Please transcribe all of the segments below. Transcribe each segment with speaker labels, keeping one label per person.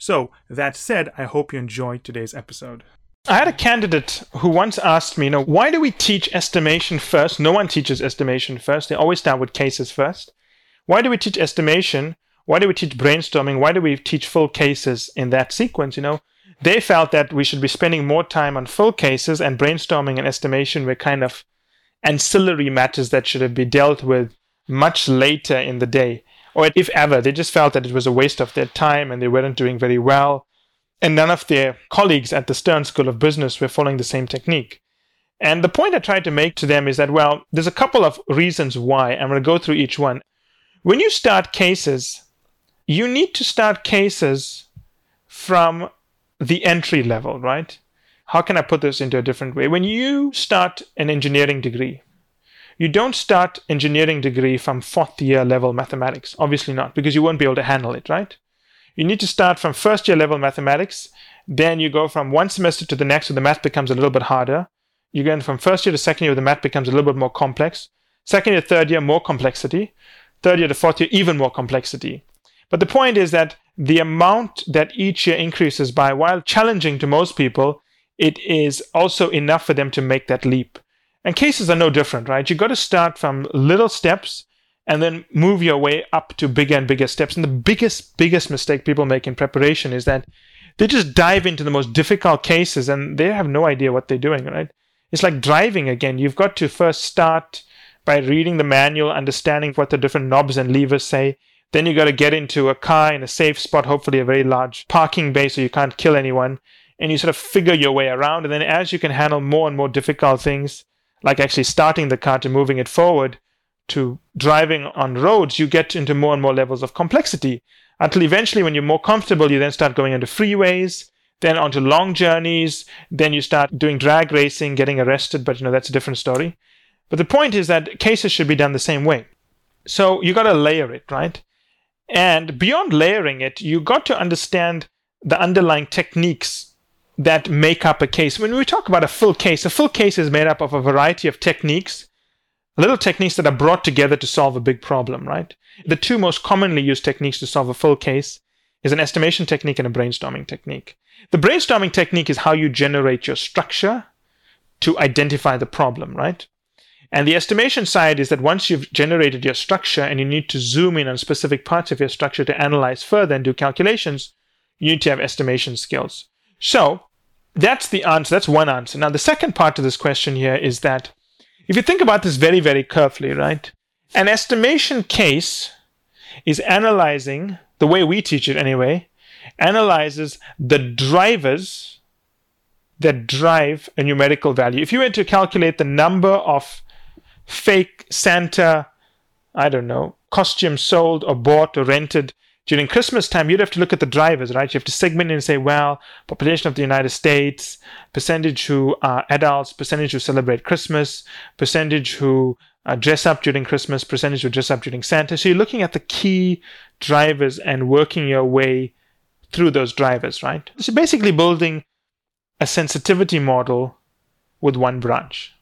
Speaker 1: So, that said, I hope you enjoyed today's episode. I had a candidate who once asked me, you know, why do we teach estimation first? No one teaches estimation first. They always start with cases first. Why do we teach estimation? Why do we teach brainstorming? Why do we teach full cases in that sequence? You know, they felt that we should be spending more time on full cases and brainstorming and estimation were kind of ancillary matters that should have been dealt with much later in the day or if ever. They just felt that it was a waste of their time and they weren't doing very well. And none of their colleagues at the Stern School of Business were following the same technique. And the point I tried to make to them is that, well, there's a couple of reasons why. I'm going to go through each one. When you start cases, you need to start cases from the entry level, right? How can I put this into a different way? When you start an engineering degree, you don't start engineering degree from fourth year level mathematics. Obviously not, because you won't be able to handle it, right? You need to start from first year level mathematics. Then you go from one semester to the next, so the math becomes a little bit harder. You go from first year to second year, the math becomes a little bit more complex. Second year, third year, more complexity. Third year to fourth year, even more complexity. But the point is that the amount that each year increases by, while challenging to most people, it is also enough for them to make that leap. And cases are no different, right? You've got to start from little steps and then move your way up to bigger and bigger steps. And the biggest, biggest mistake people make in preparation is that they just dive into the most difficult cases and they have no idea what they're doing, right? It's like driving again. You've got to first start by reading the manual, understanding what the different knobs and levers say. Then you've got to get into a car in a safe spot, hopefully a very large parking bay so you can't kill anyone. And you sort of figure your way around. And then as you can handle more and more difficult things, like actually starting the car to moving it forward to driving on roads, you get into more and more levels of complexity until eventually, when you're more comfortable, you then start going into freeways, then onto long journeys, then you start doing drag racing, getting arrested, but you know, that's a different story. But the point is that cases should be done the same way. So you got to layer it, right? And beyond layering it, you got to understand the underlying techniques that make up a case. When we talk about a full case, a full case is made up of a variety of techniques, little techniques that are brought together to solve a big problem, right? The two most commonly used techniques to solve a full case is an estimation technique and a brainstorming technique. The brainstorming technique is how you generate your structure to identify the problem, right? And the estimation side is that once you've generated your structure and you need to zoom in on specific parts of your structure to analyze further and do calculations, you need to have estimation skills. So, that's the answer. That's one answer. Now, the second part to this question here is that if you think about this very, very carefully, right? An estimation case is analyzing, the way we teach it anyway, analyzes the drivers that drive a numerical value. If you were to calculate the number of fake Santa, I don't know, costumes sold or bought or rented during Christmas time, you'd have to look at the drivers, right? You have to segment and say, well, population of the United States, percentage who are adults, percentage who celebrate Christmas, percentage who uh, dress up during Christmas, percentage who dress up during Santa. So you're looking at the key drivers and working your way through those drivers, right? So basically building a sensitivity model with one branch,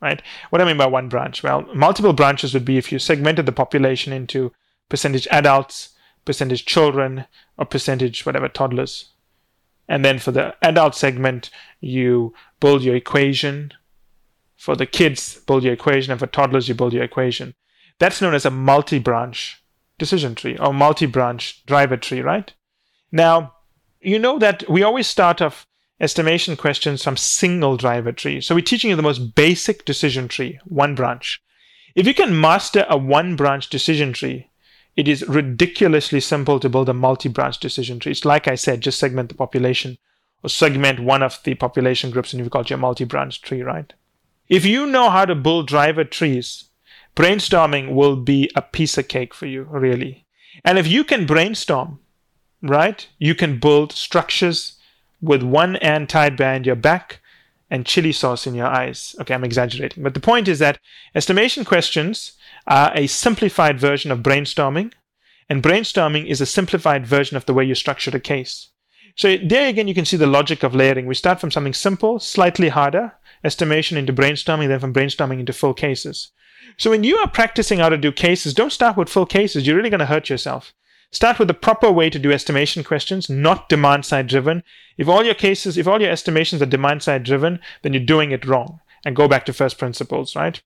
Speaker 1: right? What do I mean by one branch? Well, multiple branches would be if you segmented the population into percentage adults, percentage children, or percentage whatever toddlers. And then for the adult segment, you build your equation. For the kids, build your equation, and for toddlers, you build your equation. That's known as a multi branch decision tree or multi branch driver tree, right? Now, you know that we always start off estimation questions from single driver tree. So we're teaching you the most basic decision tree, one branch. If you can master a one branch decision tree, it is ridiculously simple to build a multi-branch decision tree. It's like I said, just segment the population or segment one of the population groups and you've got your multi-branch tree, right? If you know how to build driver trees, brainstorming will be a piece of cake for you, really. And if you can brainstorm, right, you can build structures with one hand tied behind your back and chili sauce in your eyes. Okay, I'm exaggerating. But the point is that estimation questions are a simplified version of brainstorming, and brainstorming is a simplified version of the way you structure a case. So there again, you can see the logic of layering. We start from something simple, slightly harder, estimation into brainstorming, then from brainstorming into full cases. So when you are practicing how to do cases, don't start with full cases. You're really going to hurt yourself. Start with the proper way to do estimation questions, not demand side driven. If all your cases, if all your estimations are demand side driven, then you're doing it wrong. And go back to first principles, right?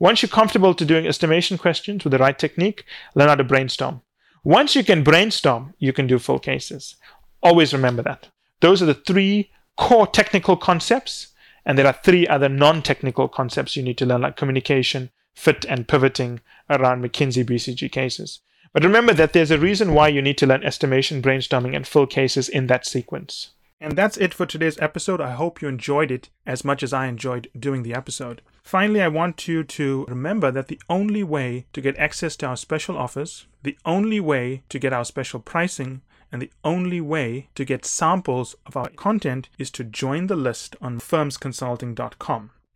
Speaker 1: Once you're comfortable to doing estimation questions with the right technique, learn how to brainstorm. Once you can brainstorm, you can do full cases. Always remember that. Those are the three core technical concepts, and there are three other non technical concepts you need to learn, like communication, fit, and pivoting around McKinsey BCG cases. But remember that there's a reason why you need to learn estimation, brainstorming, and full cases in that sequence. And that's it for today's episode. I hope you enjoyed it as much as I enjoyed doing the episode. Finally, I want you to remember that the only way to get access to our special offers, the only way to get our special pricing, and the only way to get samples of our content is to join the list on firmsconsulting.com.